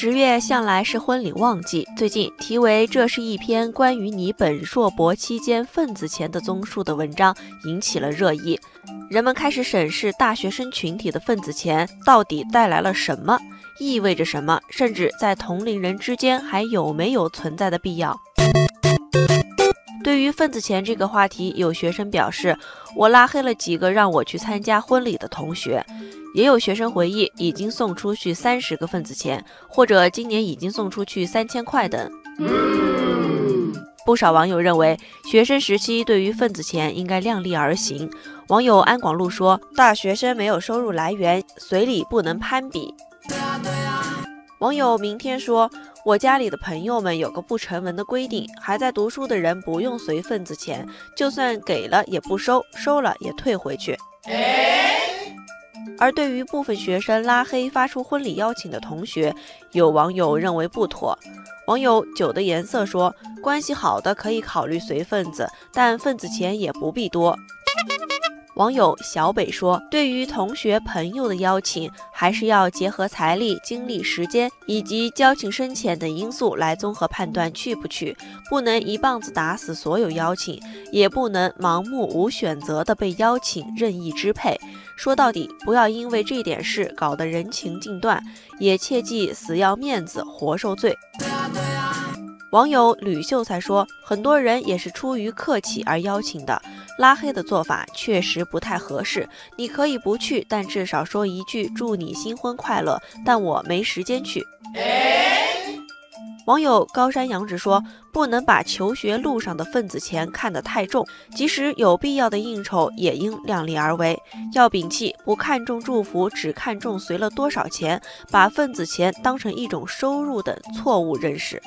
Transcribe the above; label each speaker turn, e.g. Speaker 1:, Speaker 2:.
Speaker 1: 十月向来是婚礼旺季，最近题为“这是一篇关于你本硕博期间份子钱的综述”的文章引起了热议，人们开始审视大学生群体的份子钱到底带来了什么，意味着什么，甚至在同龄人之间还有没有存在的必要。对于份子钱这个话题，有学生表示：“我拉黑了几个让我去参加婚礼的同学。”也有学生回忆，已经送出去三十个份子钱，或者今年已经送出去三千块等。不少网友认为，学生时期对于份子钱应该量力而行。网友安广路说：“大学生没有收入来源，随礼不能攀比。”网友明天说：“我家里的朋友们有个不成文的规定，还在读书的人不用随份子钱，就算给了也不收，收了也退回去。”而对于部分学生拉黑发出婚礼邀请的同学，有网友认为不妥。网友酒的颜色说：“关系好的可以考虑随份子，但份子钱也不必多。”网友小北说：“对于同学朋友的邀请，还是要结合财力、精力、时间以及交情深浅等因素来综合判断去不去，不能一棒子打死所有邀请，也不能盲目无选择的被邀请任意支配。说到底，不要因为这点事搞得人情尽断，也切记死要面子活受罪。”网友吕秀才说：“很多人也是出于客气而邀请的。”拉黑的做法确实不太合适，你可以不去，但至少说一句祝你新婚快乐。但我没时间去。网友高山仰止说，不能把求学路上的份子钱看得太重，即使有必要的应酬，也应量力而为，要摒弃不看重祝福，只看重随了多少钱，把份子钱当成一种收入等错误认识。